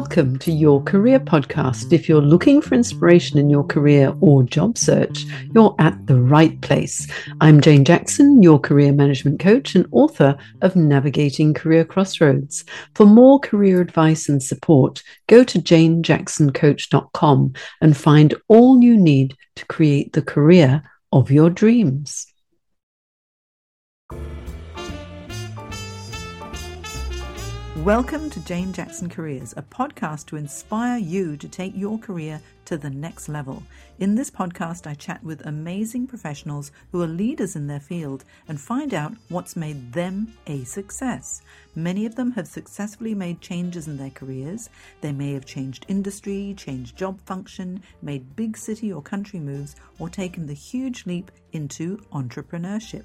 Welcome to Your Career Podcast. If you're looking for inspiration in your career or job search, you're at the right place. I'm Jane Jackson, your career management coach and author of Navigating Career Crossroads. For more career advice and support, go to janejacksoncoach.com and find all you need to create the career of your dreams. Welcome to Jane Jackson Careers, a podcast to inspire you to take your career to the next level. In this podcast, I chat with amazing professionals who are leaders in their field and find out what's made them a success. Many of them have successfully made changes in their careers. They may have changed industry, changed job function, made big city or country moves, or taken the huge leap into entrepreneurship.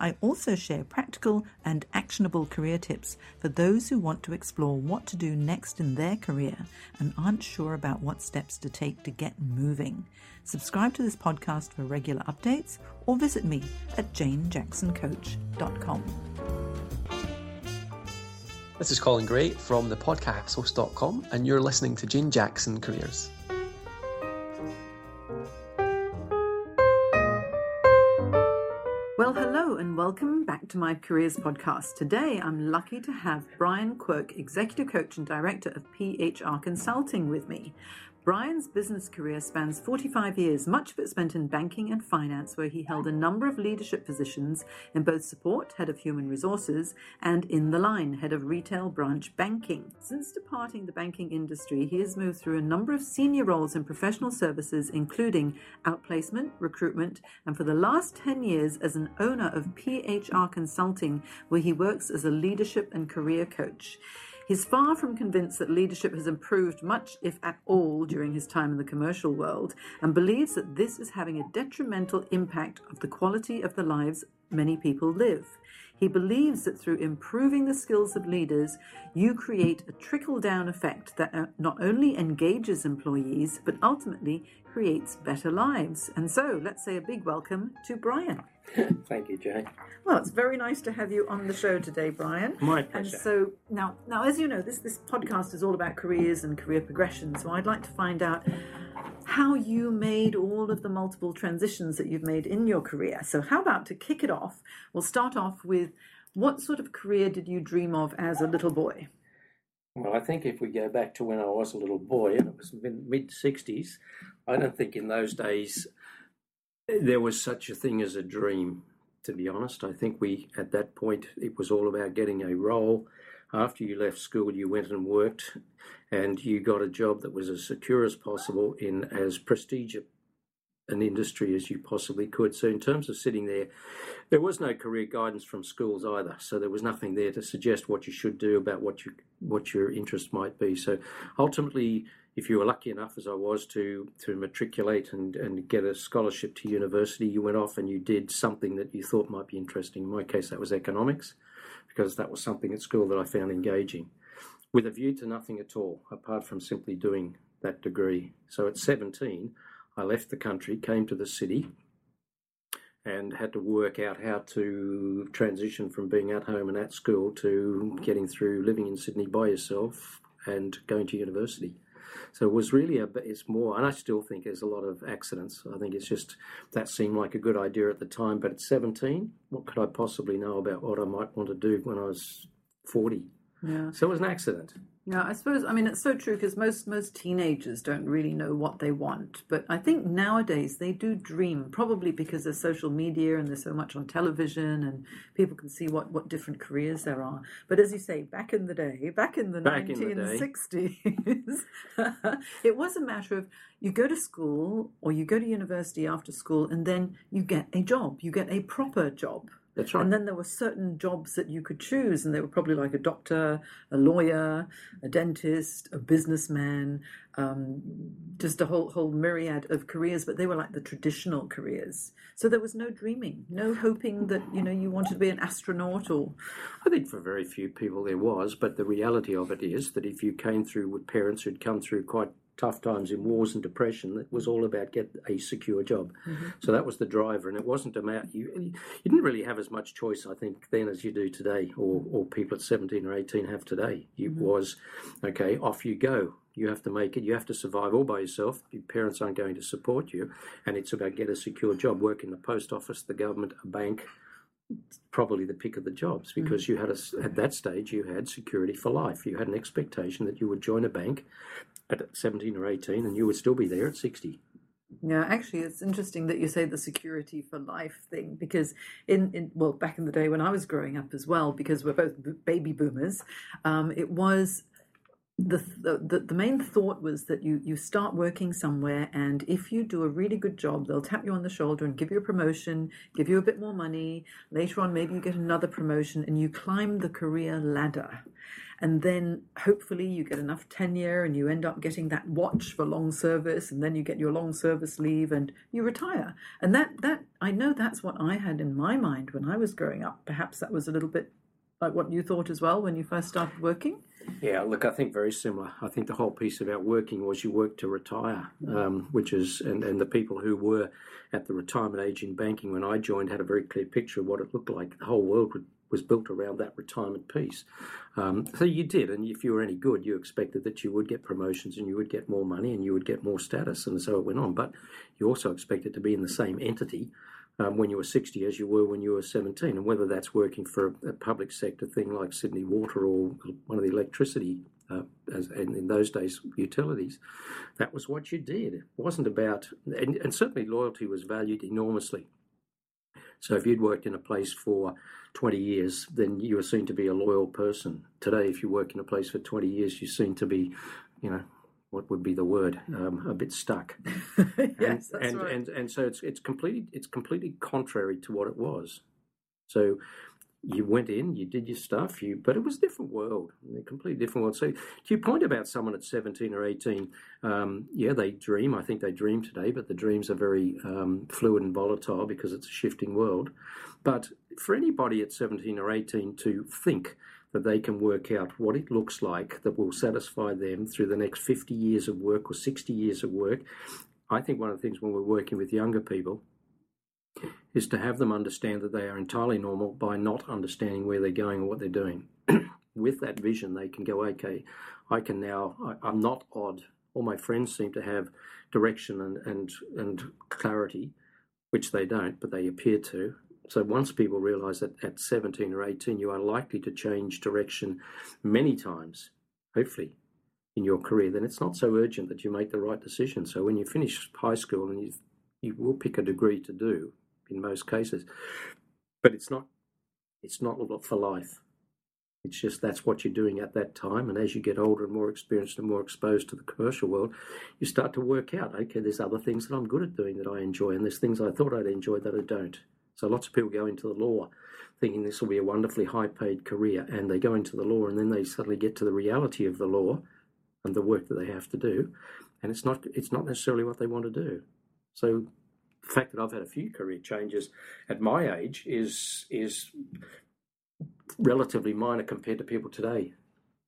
I also share practical and actionable career tips for those who want to explore what to do next in their career and aren't sure about what steps to take to get moving. Subscribe to this podcast for regular updates or visit me at janejacksoncoach.com. This is Colin Gray from thepodcasthost.com, and you're listening to Jane Jackson Careers. Welcome back to my Careers Podcast. Today I'm lucky to have Brian Quirk, Executive Coach and Director of PHR Consulting, with me. Brian's business career spans 45 years, much of it spent in banking and finance, where he held a number of leadership positions in both support, head of human resources, and in the line, head of retail branch banking. Since departing the banking industry, he has moved through a number of senior roles in professional services, including outplacement, recruitment, and for the last 10 years as an owner of PHR Consulting, where he works as a leadership and career coach. He's far from convinced that leadership has improved much, if at all, during his time in the commercial world, and believes that this is having a detrimental impact of the quality of the lives many people live. He believes that through improving the skills of leaders, you create a trickle down effect that uh, not only engages employees, but ultimately creates better lives. And so, let's say a big welcome to Brian. Thank you, Jane. Well, it's very nice to have you on the show today, Brian. My pleasure. And so now, now, as you know, this this podcast is all about careers and career progression. So I'd like to find out how you made all of the multiple transitions that you've made in your career. So how about to kick it off? We'll start off with what sort of career did you dream of as a little boy? Well, I think if we go back to when I was a little boy, and it was mid 60s, I don't think in those days there was such a thing as a dream, to be honest. I think we, at that point, it was all about getting a role. After you left school, you went and worked, and you got a job that was as secure as possible in as prestigious an industry as you possibly could. So, in terms of sitting there, there was no career guidance from schools either. So there was nothing there to suggest what you should do about what you what your interest might be. So ultimately, if you were lucky enough, as I was, to to matriculate and, and get a scholarship to university, you went off and you did something that you thought might be interesting. In my case, that was economics, because that was something at school that I found engaging, with a view to nothing at all apart from simply doing that degree. So at 17, I left the country, came to the city, and had to work out how to transition from being at home and at school to getting through living in Sydney by yourself and going to university. So it was really a, it's more, and I still think there's a lot of accidents. I think it's just that seemed like a good idea at the time, but at 17, what could I possibly know about what I might want to do when I was 40? Yeah. So it was an accident. Yeah, I suppose. I mean, it's so true because most most teenagers don't really know what they want. But I think nowadays they do dream, probably because there's social media and there's so much on television, and people can see what what different careers there are. But as you say, back in the day, back in the in 1960s, it was a matter of you go to school or you go to university after school, and then you get a job. You get a proper job. That's right. And then there were certain jobs that you could choose, and they were probably like a doctor, a lawyer, a dentist, a businessman, um, just a whole whole myriad of careers. But they were like the traditional careers. So there was no dreaming, no hoping that you know you wanted to be an astronaut or I think for very few people there was, but the reality of it is that if you came through with parents who'd come through quite tough times in wars and depression, it was all about get a secure job. Mm-hmm. So that was the driver, and it wasn't about you. You didn't really have as much choice, I think, then as you do today, or or people at seventeen or eighteen have today. It mm-hmm. was okay, off you go. You have to make it. You have to survive all by yourself. Your parents aren't going to support you, and it's about get a secure job, work in the post office, the government, a bank probably the pick of the jobs mm. because mm. you had a, at that stage you had security for life. You had an expectation that you would join a bank at 17 or 18 and you would still be there at 60. Yeah, actually, it's interesting that you say the security for life thing because in, in well, back in the day when I was growing up as well, because we're both baby boomers, um, it was the, the the main thought was that you you start working somewhere and if you do a really good job they'll tap you on the shoulder and give you a promotion give you a bit more money. Later on maybe you get another promotion and you climb the career ladder. And then hopefully you get enough tenure and you end up getting that watch for long service and then you get your long service leave and you retire. And that that i know that's what i had in my mind when i was growing up. Perhaps that was a little bit like what you thought as well when you first started working yeah, look, I think very similar. I think the whole piece about working was you work to retire, um, which is, and, and the people who were at the retirement age in banking when I joined had a very clear picture of what it looked like. The whole world was built around that retirement piece. Um, so you did, and if you were any good, you expected that you would get promotions and you would get more money and you would get more status, and so it went on. But you also expected to be in the same entity um, when you were 60 as you were when you were 17, and whether that's working for a, a public sector thing like Sydney Water or one of the electricity, uh, as in, in, those days, utilities, that was what you did. It wasn't about, and, and certainly loyalty was valued enormously. So if you'd worked in a place for 20 years, then you were seen to be a loyal person. Today, if you work in a place for 20 years, you're seen to be, you know, what would be the word? Um, a bit stuck. yes, and, and, right. and and so it's it's completely it's completely contrary to what it was. So you went in, you did your stuff, you but it was a different world, a completely different world. So to your point about someone at seventeen or eighteen, um, yeah, they dream. I think they dream today, but the dreams are very um, fluid and volatile because it's a shifting world. But for anybody at seventeen or eighteen to think that they can work out what it looks like that will satisfy them through the next 50 years of work or 60 years of work. I think one of the things when we're working with younger people is to have them understand that they are entirely normal by not understanding where they're going or what they're doing. with that vision, they can go, okay, I can now, I, am not odd. All my friends seem to have direction and, and, and clarity, which they don't, but they appear to. So once people realize that at 17 or 18 you are likely to change direction many times, hopefully, in your career, then it's not so urgent that you make the right decision. So when you finish high school and you you will pick a degree to do in most cases, but it's not it's not for life. It's just that's what you're doing at that time. And as you get older and more experienced and more exposed to the commercial world, you start to work out okay, there's other things that I'm good at doing that I enjoy, and there's things I thought I'd enjoy that I don't. So lots of people go into the law thinking this will be a wonderfully high paid career, and they go into the law and then they suddenly get to the reality of the law and the work that they have to do, and it's not it's not necessarily what they want to do. So the fact that I've had a few career changes at my age is is relatively minor compared to people today.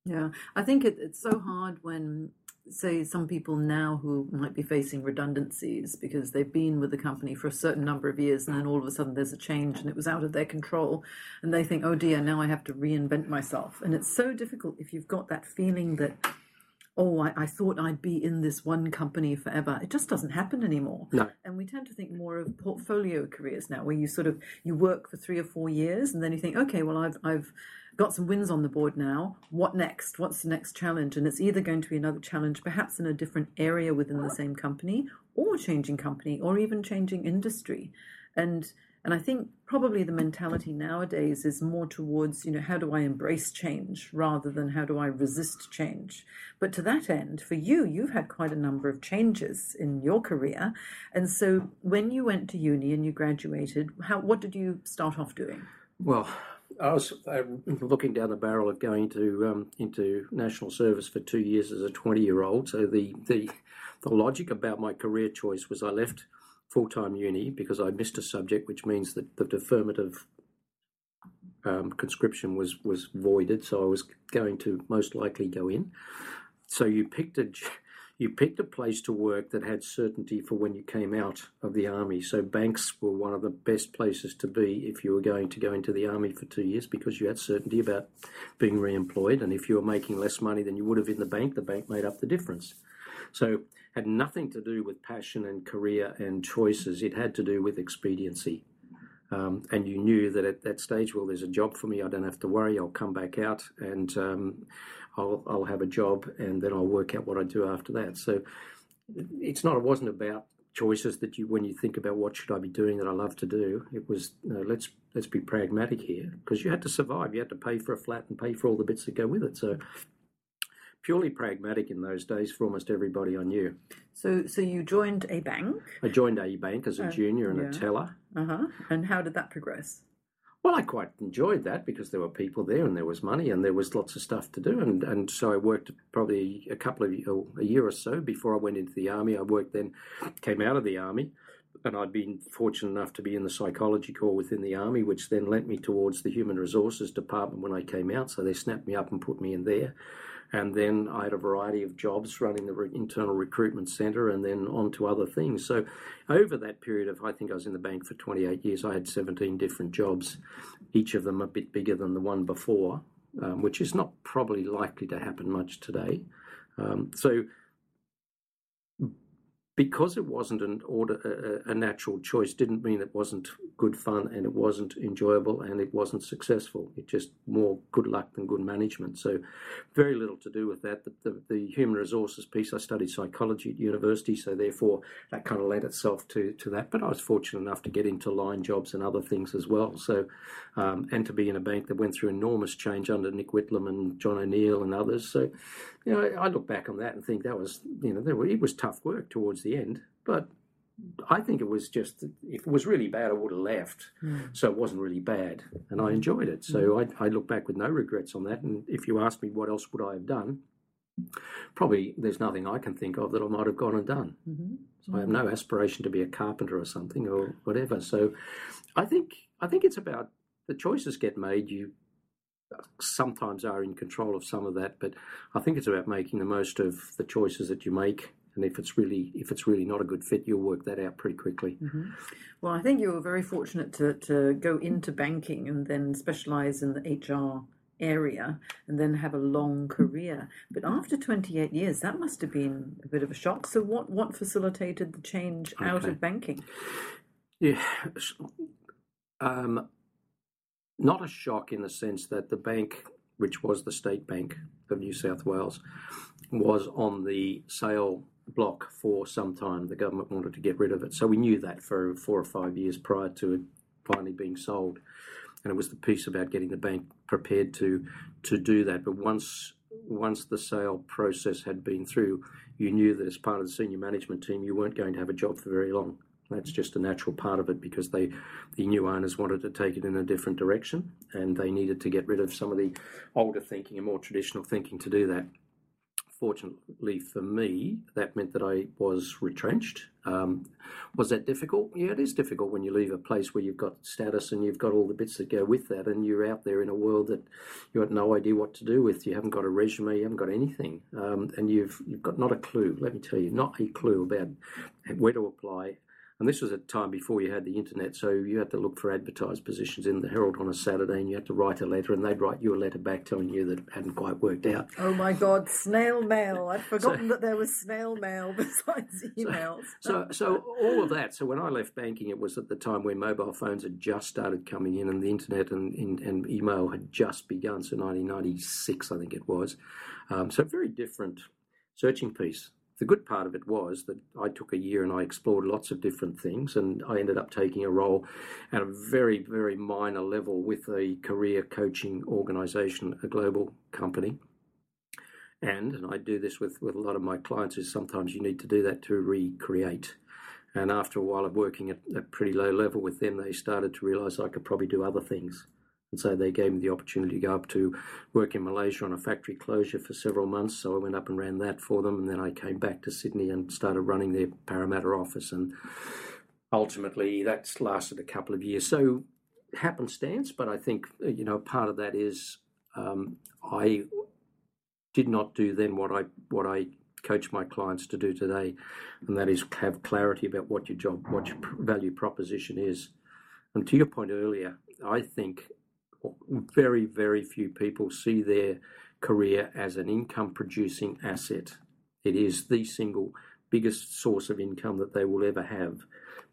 Yeah, I think it, it's so hard when say some people now who might be facing redundancies because they've been with the company for a certain number of years and then all of a sudden there's a change and it was out of their control and they think oh dear now i have to reinvent myself. And it's so difficult if you've got that feeling that oh I, I thought i'd be in this one company forever. It just doesn't happen anymore. No. and we tend to think more of portfolio careers now where you sort of you work for three or four years and then you think okay well i've i've got some wins on the board now. What next? What's the next challenge? And it's either going to be another challenge, perhaps in a different area within the same company, or changing company, or even changing industry. And and I think probably the mentality nowadays is more towards, you know, how do I embrace change rather than how do I resist change? But to that end, for you, you've had quite a number of changes in your career. And so when you went to uni and you graduated, how what did you start off doing? Well, I was uh, looking down the barrel of going to um, into national service for two years as a twenty year old. So the, the the logic about my career choice was I left full time uni because I missed a subject, which means that the affirmative um, conscription was was voided. So I was going to most likely go in. So you picked a you picked a place to work that had certainty for when you came out of the army. So banks were one of the best places to be if you were going to go into the army for two years because you had certainty about being re-employed. And if you were making less money than you would have in the bank, the bank made up the difference. So had nothing to do with passion and career and choices. It had to do with expediency. Um, and you knew that at that stage, well, there's a job for me. I don't have to worry. I'll come back out and um, I'll, I'll have a job and then I'll work out what I do after that. So it's not, it wasn't about choices that you, when you think about what should I be doing that I love to do, it was, you know, let's, let's be pragmatic here because you had to survive. You had to pay for a flat and pay for all the bits that go with it. So purely pragmatic in those days for almost everybody I knew. So, so you joined a bank. I joined a bank as a uh, junior and yeah. a teller. Uh huh. And how did that progress? Well, I quite enjoyed that because there were people there and there was money and there was lots of stuff to do. And, and so I worked probably a couple of a year or so before I went into the army. I worked then, came out of the army, and I'd been fortunate enough to be in the psychology corps within the army, which then lent me towards the human resources department when I came out. So they snapped me up and put me in there. And then I had a variety of jobs running the internal recruitment centre and then on to other things. So over that period of, I think I was in the bank for 28 years, I had 17 different jobs, each of them a bit bigger than the one before, um, which is not probably likely to happen much today. Um, so because it wasn't an order a, a, natural choice didn't mean it wasn't good fun and it wasn't enjoyable and it wasn't successful. It just more good luck than good management. So very little to do with that. The, the, the human resources piece i studied psychology at university so therefore that kind of lent itself to to that. But i was fortunate enough to get into line jobs and other things as well. So um, and to be in a bank that went through enormous change under nick whitlam and john o'neill and others. So you know i look back on that and think that was you know were, it was tough work towards the end. But I think it was just if it was really bad, I would have left. Mm. So it wasn't really bad, and I enjoyed it. So mm. I, I, look back with no regrets on that. And if you ask me what else would I have done, probably there's nothing I can think of that I might have gone and done. Mm-hmm. So I have no aspiration to be a carpenter or something or whatever. So I think I think it's about the choices get made. You sometimes are in control of some of that, but I think it's about making the most of the choices that you make and if it's really if it's really not a good fit, you'll work that out pretty quickly. Mm-hmm. Well, I think you were very fortunate to to go into banking and then specialize in the HR area and then have a long career. But after 28 years, that must have been a bit of a shock. So, what what facilitated the change okay. out of banking? Yeah. Um, not a shock in the sense that the bank, which was the State Bank of New South Wales, was on the sale block for some time. The government wanted to get rid of it. So we knew that for four or five years prior to it finally being sold. And it was the piece about getting the bank prepared to to do that. But once once the sale process had been through, you knew that as part of the senior management team, you weren't going to have a job for very long. That's just a natural part of it because they, the new owners wanted to take it in a different direction, and they needed to get rid of some of the older thinking and more traditional thinking to do that fortunately for me, that meant that I was retrenched. Um, was that difficult? Yeah, it is difficult when you leave a place where you've got status and you've got all the bits that go with that, and you're out there in a world that you've got no idea what to do with. You haven't got a resume, you haven't got anything, um, and you've you've got not a clue. Let me tell you, not a clue about where to apply, and this was a time before you had the internet, so you had to look for advertised positions in the Herald on a Saturday, and you had to write a letter, and they'd write you a letter back telling you that it hadn't quite worked out. Oh my God, snail mail! I'd forgotten so, that there was snail mail besides emails. So, so, so, all of that. So when I left banking, it was at the time when mobile phones had just started coming in, and the internet and, and, and email had just begun. So 1996, I think it was. Um, so very different searching piece the good part of it was that I took a year and I explored lots of different things, and I ended up taking a role at a very, very minor level with a career coaching organization, a global company. And, and I do this with, with a lot of my clients, is sometimes you need to do that to recreate. And after a while of working at a pretty low level with them, they started to realize I could probably do other things. And so they gave me the opportunity to go up to work in Malaysia on a factory closure for several months. So I went up and ran that for them. And then I came back to Sydney and started running their Parramatta office. And ultimately, that's lasted a couple of years. So happenstance, but I think, you know, part of that is um, I did not do then what I, what I coach my clients to do today, and that is have clarity about what your job, what your value proposition is. And to your point earlier, I think very, very few people see their career as an income producing asset. It is the single biggest source of income that they will ever have.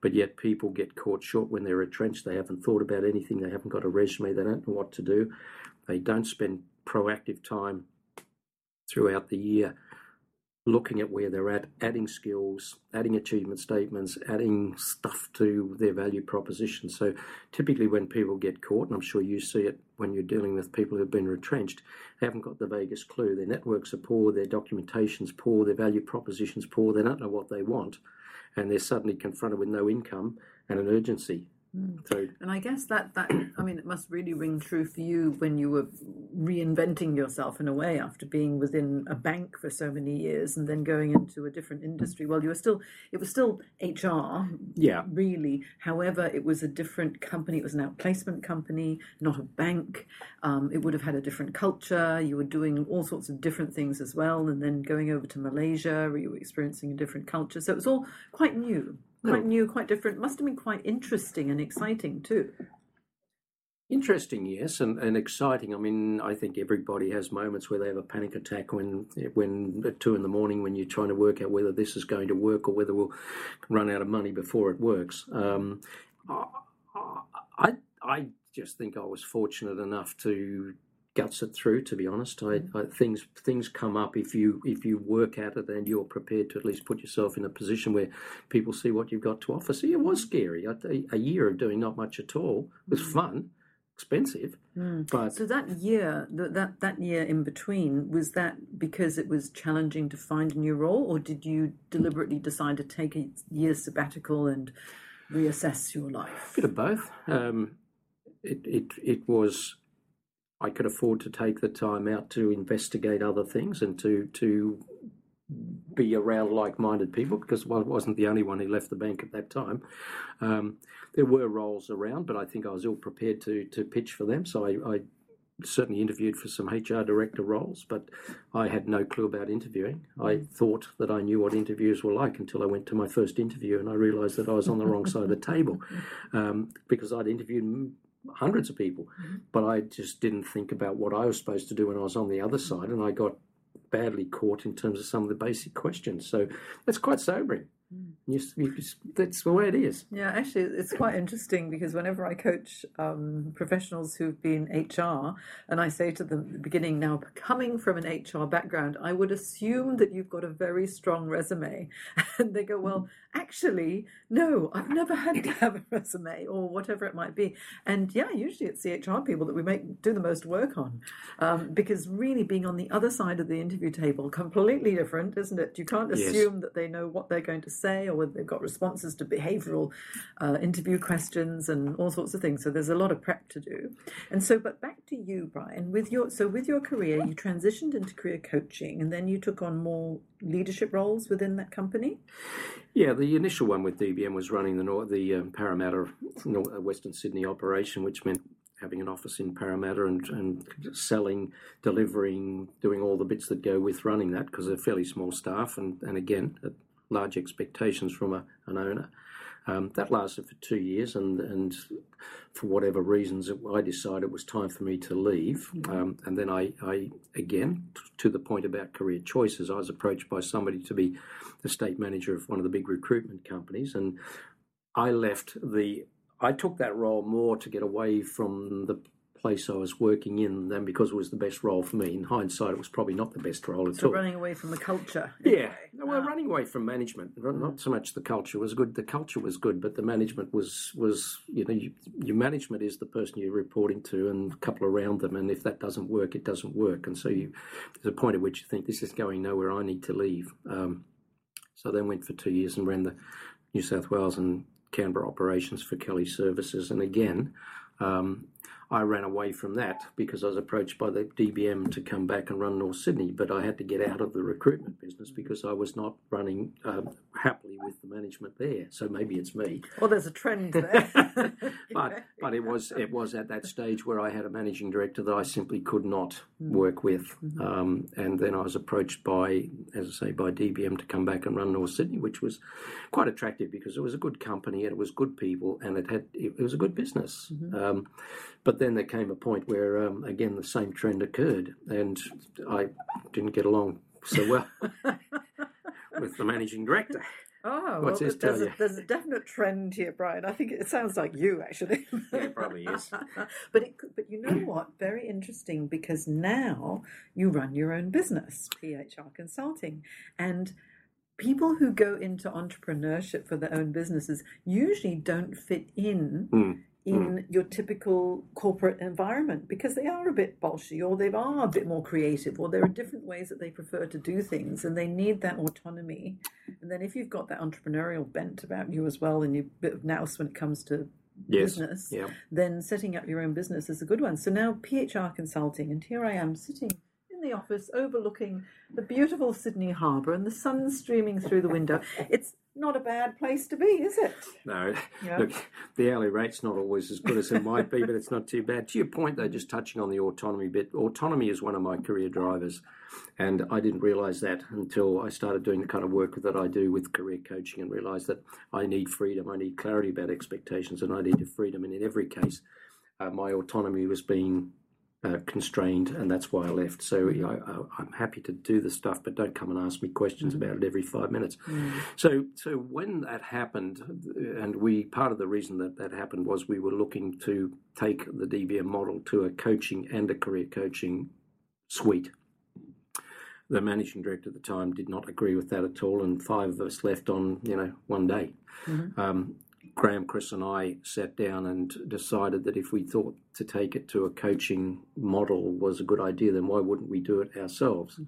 But yet, people get caught short when they're retrenched. They haven't thought about anything. They haven't got a resume. They don't know what to do. They don't spend proactive time throughout the year looking at where they're at, adding skills, adding achievement statements, adding stuff to their value proposition. So typically when people get caught, and I'm sure you see it when you're dealing with people who've been retrenched, they haven't got the vaguest clue. Their networks are poor, their documentation's poor, their value proposition's poor, they don't know what they want, and they're suddenly confronted with no income and an urgency. Mm. So, and I guess that that I mean, it must really ring true for you when you were reinventing yourself in a way after being within a bank for so many years and then going into a different industry. Well, you were still it was still HR, yeah, really. However, it was a different company. It was an outplacement company, not a bank. Um, it would have had a different culture. You were doing all sorts of different things as well, and then going over to Malaysia, where you were experiencing a different culture. So it was all quite new quite new, quite different. Must have been quite interesting and exciting too. Interesting, yes, and, and exciting. I mean, I think everybody has moments where they have a panic attack when, when at two in the morning, when you're trying to work out whether this is going to work or whether we'll run out of money before it works. Um, I, I just think I was fortunate enough to guts it through. To be honest, I, I, things things come up if you if you work at it and you're prepared to at least put yourself in a position where people see what you've got to offer. See, it was scary. A, a year of doing not much at all was mm. fun, expensive, mm. but so that year that that year in between was that because it was challenging to find a new role, or did you deliberately decide to take a year sabbatical and reassess your life? A bit of both. Um, it, it it was I could afford to take the time out to investigate other things and to to be around like-minded people because I wasn't the only one who left the bank at that time. Um, there were roles around, but I think I was ill prepared to to pitch for them. So I, I, certainly interviewed for some HR director roles, but I had no clue about interviewing. I thought that I knew what interviews were like until I went to my first interview and I realised that I was on the wrong side of the table um, because I'd interviewed hundreds of people. Mm-hmm. But I just didn't think about what I was supposed to do when I was on the other side, and I got badly caught in terms of some of the basic questions. So that's quite sobering. You, you, that's the way it is. Yeah, actually, it's quite interesting because whenever I coach um, professionals who've been HR, and I say to them at the beginning, now coming from an HR background, I would assume that you've got a very strong resume. And they go, well, actually, no, I've never had to have a resume or whatever it might be. And yeah, usually it's the HR people that we make do the most work on um, because really being on the other side of the interview table, completely different, isn't it? You can't assume yes. that they know what they're going to say or whether they've got responses to behavioral uh, interview questions and all sorts of things. So there's a lot of prep to do. And so, but back to you, Brian. With your so with your career, you transitioned into career coaching, and then you took on more leadership roles within that company. Yeah, the initial one with DBM was running the North, the um, Parramatta uh, Western Sydney operation, which meant having an office in Parramatta and, and selling, delivering, doing all the bits that go with running that because they're fairly small staff and, and again, large expectations from a, an owner. Um, that lasted for two years, and, and for whatever reasons, it, I decided it was time for me to leave. Mm-hmm. Um, and then I, I, again, t- to the point about career choices, I was approached by somebody to be the state manager of one of the big recruitment companies, and I left the. I took that role more to get away from the place I was working in than because it was the best role for me. In hindsight, it was probably not the best role at so all. running away from the culture. Yeah, well, ah. running away from management. Not so much the culture was good. The culture was good, but the management was was you know you, your management is the person you're reporting to and a couple around them, and if that doesn't work, it doesn't work. And so you there's a point at which you think this is going nowhere. I need to leave. Um, so then went for two years and ran the New South Wales and Canberra operations for Kelly Services, and again. Um, I ran away from that because I was approached by the DBM to come back and run North Sydney, but I had to get out of the recruitment business because I was not running um, happily with the management there. So maybe it's me. Well, there's a trend there. but but it was it was at that stage where I had a managing director that I simply could not work with, Mm-hmm. um, and then I was approached by, as I say, by DBM to come back and run North Sydney, which was quite attractive because it was a good company and it was good people and it had it was a good business. Mm-hmm. Um, but then there came a point where um, again the same trend occurred, and I didn't get along so well with the managing director. Oh, What's well, there's, a, there's a definite trend here, Brian. I think it sounds like you, actually. Yeah, it probably is. but it, but you know what? Very interesting because now you run your own business, PHR Consulting, and people who go into entrepreneurship for their own businesses usually don't fit in Mm, Hmm. in your typical corporate environment because they are a bit bolshy or they are a bit more creative or there are different ways that they prefer to do things and they need that autonomy. And then if you've got that entrepreneurial bent about you as well and you're a bit of nous when it comes to Yes. business, Yeah. then setting up your own business is a good one. So now PHR Consulting, and here I am sitting in the office overlooking the beautiful Sydney Harbour and the sun streaming through the window. It's not a bad place to be, is it? No, Yeah. look, the hourly rate's not always as good as it might be, but it's not too bad. To your point, though, just touching on the autonomy bit, autonomy is one of my career drivers, and I didn't realise that until I started doing the kind of work that I do with career coaching, and realised that I need freedom, I need clarity about expectations, and I need freedom. And in every case, uh, my autonomy was being uh, constrained, and that's why I left. So you know, I, I'm happy to do the stuff, but don't come and ask me questions about it every five minutes. So, so when that happened, and we part of the reason that that happened was we were looking to take the DBM model to a coaching and a career coaching suite. The managing director at the time did not agree with that at all, and five of us left on you know one day. Um, Graham, Chris, and I sat down and decided that if we thought to take it to a coaching model was a good idea, then why wouldn't we do it ourselves?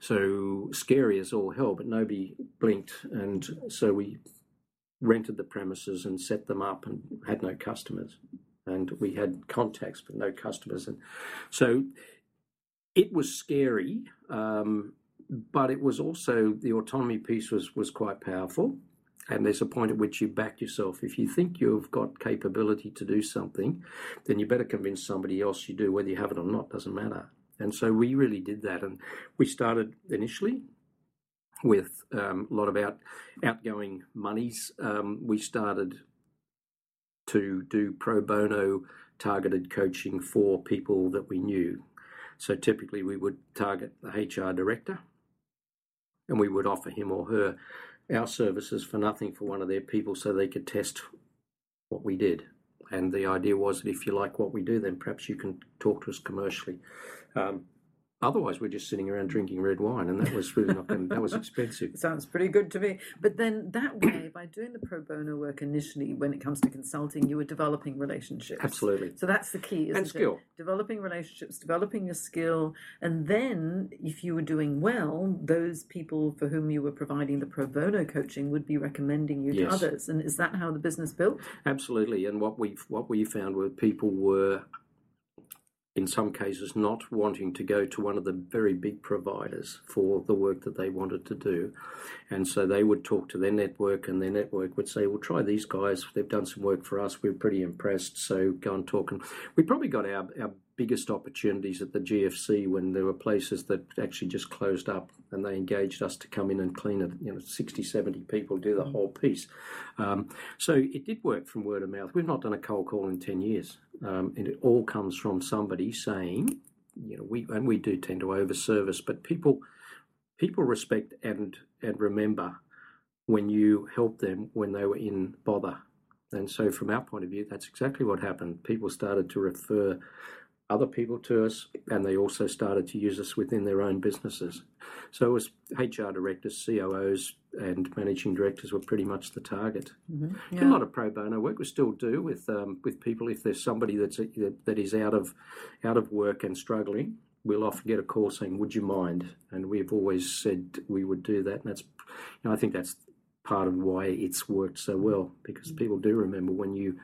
So scary as all hell, but nobody blinked, and so we rented the premises and set them up and had no customers, and we had contacts but no customers, and so it was scary, um, but it was also the autonomy piece was was quite powerful. And there's a point at which you back yourself. If you think you've got capability to do something, then you better convince somebody else you do, whether you have it or not, doesn't matter. And so we really did that. And we started initially with um, a lot of out, outgoing monies. Um, we started to do pro bono targeted coaching for people that we knew. So typically we would target the HR director and we would offer him or her our services for nothing for one of their people so they could test what we did. And the idea was that if you like what we do, then perhaps you can talk to us commercially. Um, otherwise, we're just sitting around drinking red wine, and that was really not going. That was expensive. Sounds pretty good to me. But then that way, by doing the pro bono work initially, when it comes to consulting, you were developing relationships. Absolutely. So that's the key, isn't And it? skill. Developing relationships, developing your skill, and then if you were doing well, those people for whom you were providing the pro bono coaching would be recommending you Yes. to others. And is that how the business built? Absolutely. And what we what we found were people were in some cases not wanting to go to one of the very big providers for the work that they wanted to do. And so they would talk to their network and their network would say, Well try these guys, they've done some work for us, we're pretty impressed, so go and talk and we probably got our, our biggest opportunities at the GFC when there were places that actually just closed up and they engaged us to come in and clean it. You know, 60, 70 people do the whole piece. Um, so it did work from word of mouth. We've not done a cold call in 10 years. Um, and it all comes from somebody saying, you know, we, and we do tend to overservice, but people, people respect and, and remember when you help them when they were in bother. And so, from our point of view, that's exactly what happened. People started to refer other people to us, and they also started to use us within their own businesses. So, it was HR directors, COOs, and managing directors were pretty much the target. A lot of pro bono work we still do with um, with people. If there's somebody that's that is out of out of work and struggling, we'll often get a call saying, "Would you mind?" And we've always said we would do that, and that's you know, I think that's part of why it's worked so well because people do remember when you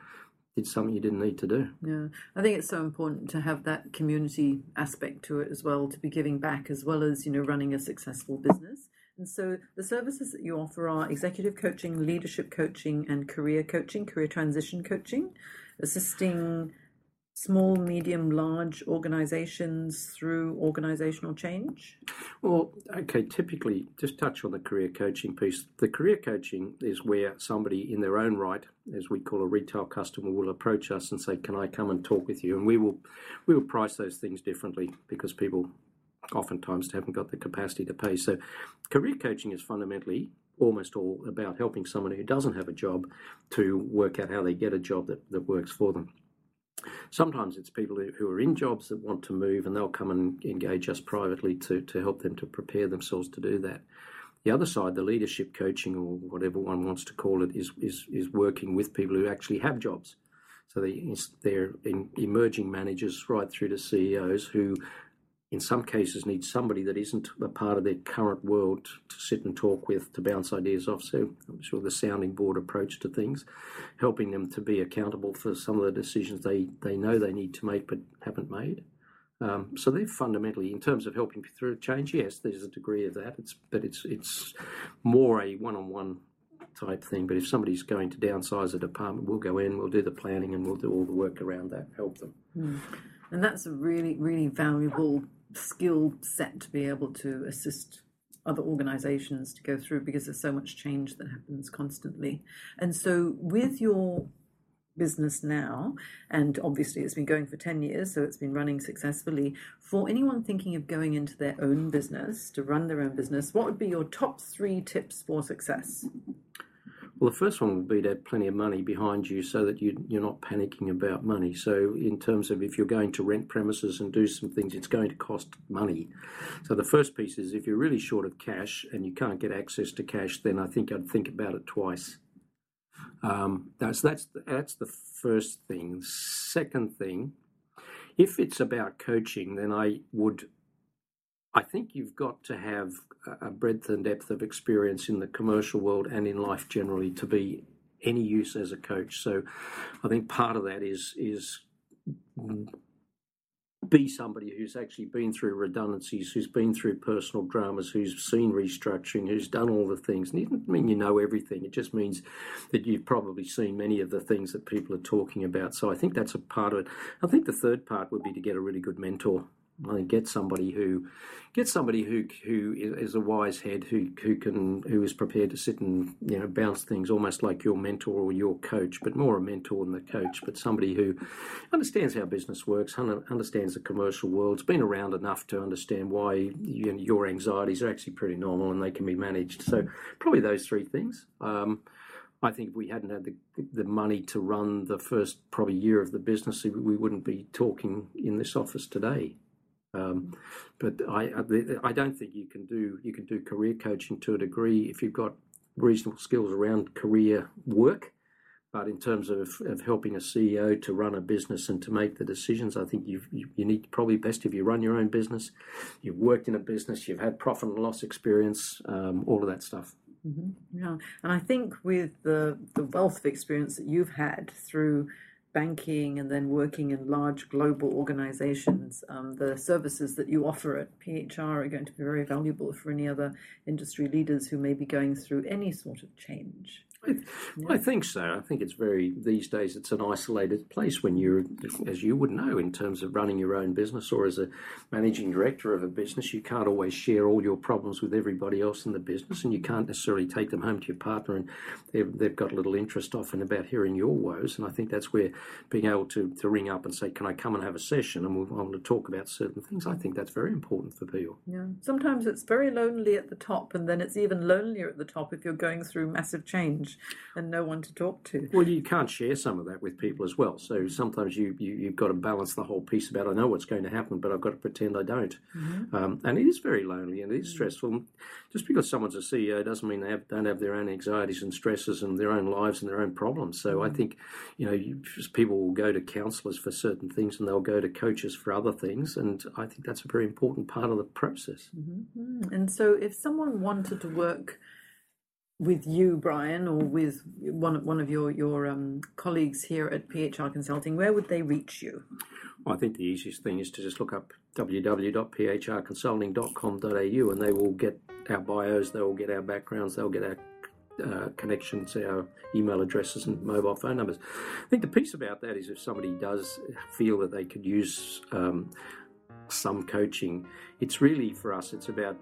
did something you didn't need to do. Yeah, I think it's so important to have that community aspect to it as well, to be giving back as well as you know running a successful business. And so the services that you offer are executive coaching, leadership coaching, and career coaching, career transition coaching, assisting small, medium, large organizations through organizational change? Well, okay, typically, just touch on the career coaching piece. The career coaching is where somebody in their own right, as we call a retail customer, will approach us and say, Can I come and talk with you? And we will we will price those things differently because people oftentimes haven't got the capacity to pay. So career coaching is fundamentally almost all about helping someone who doesn't have a job to work out how they get a job that, that works for them. Sometimes it's people who are in jobs that want to move and they'll come and engage us privately to, to help them to prepare themselves to do that. The other side, the leadership coaching or whatever one wants to call it, is, is, is working with people who actually have jobs. So they, they're emerging managers right through to CEOs who in some cases need somebody that isn't a part of their current world to sit and talk with to bounce ideas off. So I'm sure the sounding board approach to things, helping them to be accountable for some of the decisions they, they know they need to make but haven't made. Um, so they're fundamentally, in terms of helping through change, yes, there's a degree of that. It's but it's it's more a one-on-one type thing. But if somebody's going to downsize a department, we'll go in, we'll do the planning, and we'll do all the work around that, help them. Mm. And that's a really, really valuable skill set to be able to assist other organizations to go through because there's so much change that happens constantly. And so, with your business now, and obviously it's been going for 10 years, so it's been running successfully. For anyone thinking of going into their own business, to run their own business, what would be your top three tips for success? Well, the first one would be to have plenty of money behind you so that you, you're not panicking about money. So, in terms of if you're going to rent premises and do some things, it's going to cost money. So, the first piece is if you're really short of cash and you can't get access to cash, then I think I'd think about it twice. Um, that's that's that's the first thing. Second thing, if it's about coaching, then I would I think you've got to have a breadth and depth of experience in the commercial world and in life generally to be any use as a coach. So I think part of that is is be somebody who's actually been through redundancies, who's been through personal dramas, who's seen restructuring, who's done all the things. And it doesn't mean you know everything. It just means that you've probably seen many of the things that people are talking about. So I think that's a part of it. I think the third part would be to get a really good mentor I get somebody who get somebody who who is a wise head who who can who is prepared to sit and you know bounce things almost like your mentor or your coach, but more a mentor than the coach, but somebody who understands how business works, understands the commercial world, has been around enough to understand why you know, your anxieties are actually pretty normal and they can be managed. So probably those three things. Um, I think if we hadn't had the, the money to run the first probably year of the business, we wouldn't be talking in this office today. Um, but I, I don't think you can do you can do career coaching to a degree if you've got reasonable skills around career work. But in terms of, of helping a CEO to run a business and to make the decisions, I think you you need probably best if you run your own business, you've worked in a business, you've had profit and loss experience, um, all of that stuff. Mm-hmm. Yeah, and I think with the the wealth of experience that you've had through banking and then working in large global organizations, um, the services that you offer at PHR are going to be very valuable for any other industry leaders who may be going through any sort of change. I. I, think so. I think it's very these days. It's an isolated place when you're, as you would know, in terms of running your own business or as a managing director of a business, you can't always share all your problems with everybody else in the business, and you can't necessarily take them home to your partner and they've, they've got a little interest often about hearing your woes. And I think that's where being able to, to ring up and say, "Can I come and have a session?" and we'll, I want to talk about certain things. I think that's very important for people. Yeah. Sometimes it's very lonely at the top, and then it's even lonelier at the top if you're going through massive change and no one to talk to. Well, you can't share some of that with people as well. So sometimes you, you have got to balance the whole piece about I know what's going to happen, but I've got to pretend I don't. Mm-hmm. Um, and it is very lonely and it is mm-hmm. stressful. Just because someone's a CEO doesn't mean they have, don't have their own anxieties and stresses and their own lives and their own problems. So mm-hmm. I think you know you, people will go to counsellors for certain things and they'll go to coaches for other things, and I think that's a very important part of the process. Mm-hmm. And so if someone wanted to work with you, Brian, or with one one of your your um, colleagues here at PHR Consulting, where would they reach you? Well, I think the easiest thing is to just look up www.phrconsulting.com.au and they will get our bios, they will get our backgrounds, they'll get our uh, connections, our email addresses, and mobile phone numbers. I think the piece about that is if somebody does feel that they could use um, some coaching, it's really for us, it's about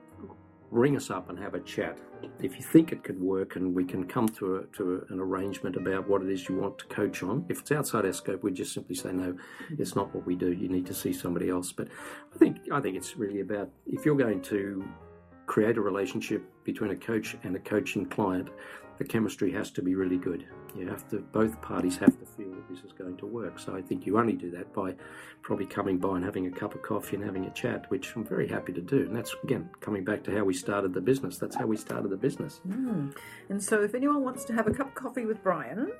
ring us up and have a chat. If you think it could work and we can come to, a, to a, an arrangement about what it is you want to coach on, if it's outside our scope, we just simply say, no, it's not what we do. You need to see somebody else. But I think, I think it's really about if you're going to create a relationship between a coach and a coaching client, the chemistry has to be really good. You have to, both parties have to feel that this is going to work. So I think you only do that by probably coming by and having a cup of coffee and having a chat, which I'm very happy to do. And that's, again, coming back to how we started the business. That's how we started the business. Mm. And so if anyone wants to have a cup of coffee with Brian,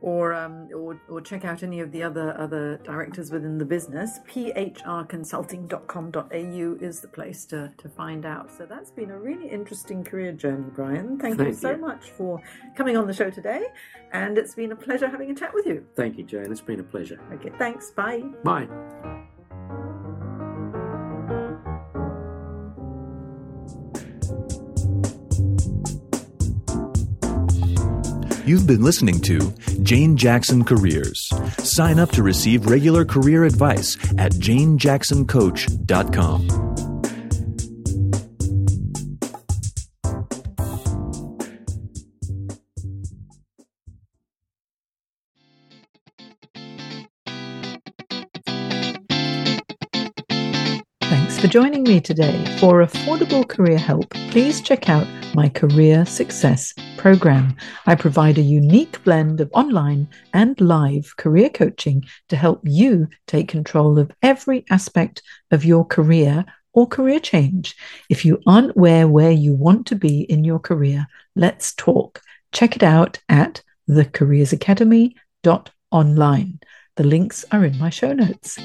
or, um, or or check out any of the other other directors within the business, phrconsulting.com.au is the place to, to find out. So that's been a really interesting career journey, Brian. Thank, Thank you so you. much for coming on the show today, and it's been a pleasure having a chat with you. Thank you, Jane. It's been a pleasure. Okay, thanks. Bye. Bye. You've been listening to Jane Jackson Careers. Sign up to receive regular career advice at janejacksoncoach.com. joining me today. For affordable career help, please check out my Career Success Program. I provide a unique blend of online and live career coaching to help you take control of every aspect of your career or career change. If you aren't where where you want to be in your career, let's talk. Check it out at thecareersacademy.online. The links are in my show notes.